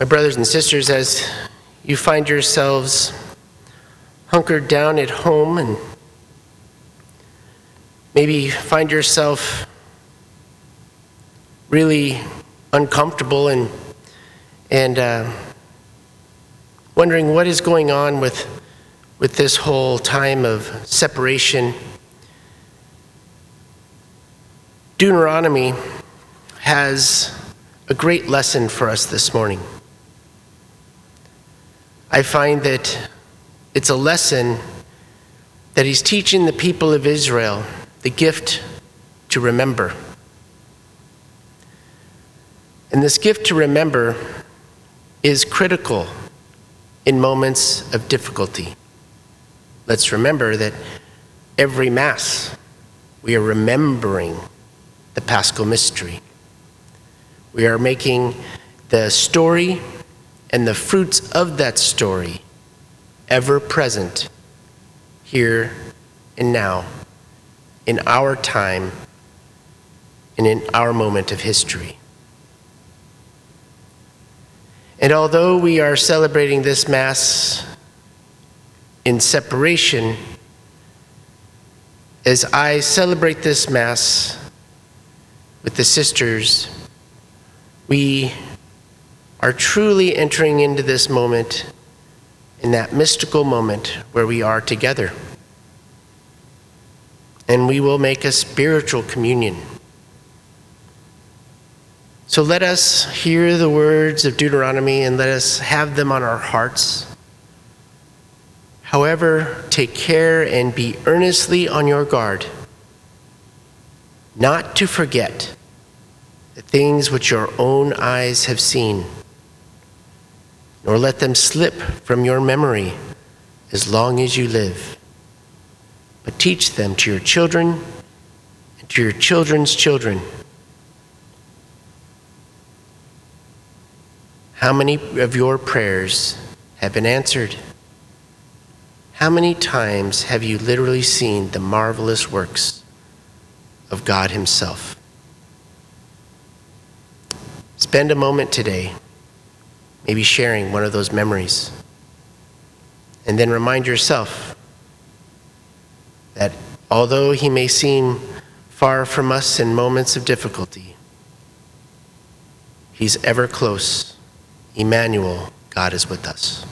My brothers and sisters, as you find yourselves hunkered down at home and maybe find yourself really uncomfortable and, and uh, wondering what is going on with, with this whole time of separation, Deuteronomy has a great lesson for us this morning. I find that it's a lesson that he's teaching the people of Israel the gift to remember. And this gift to remember is critical in moments of difficulty. Let's remember that every Mass, we are remembering the Paschal Mystery. We are making the story and the fruits of that story ever present here and now, in our time and in our moment of history. And although we are celebrating this Mass in separation, as I celebrate this Mass with the sisters, we are truly entering into this moment, in that mystical moment where we are together. And we will make a spiritual communion. So let us hear the words of Deuteronomy and let us have them on our hearts. However, take care and be earnestly on your guard, not to forget the things which your own eyes have seen, nor let them slip from your memory as long as you live, but teach them to your children and to your children's children How many of your prayers have been answered? How many times have you literally seen the marvelous works of God Himself? Spend a moment today, maybe sharing one of those memories, and then remind yourself that although He may seem far from us in moments of difficulty, He's ever close Emmanuel, God is with us.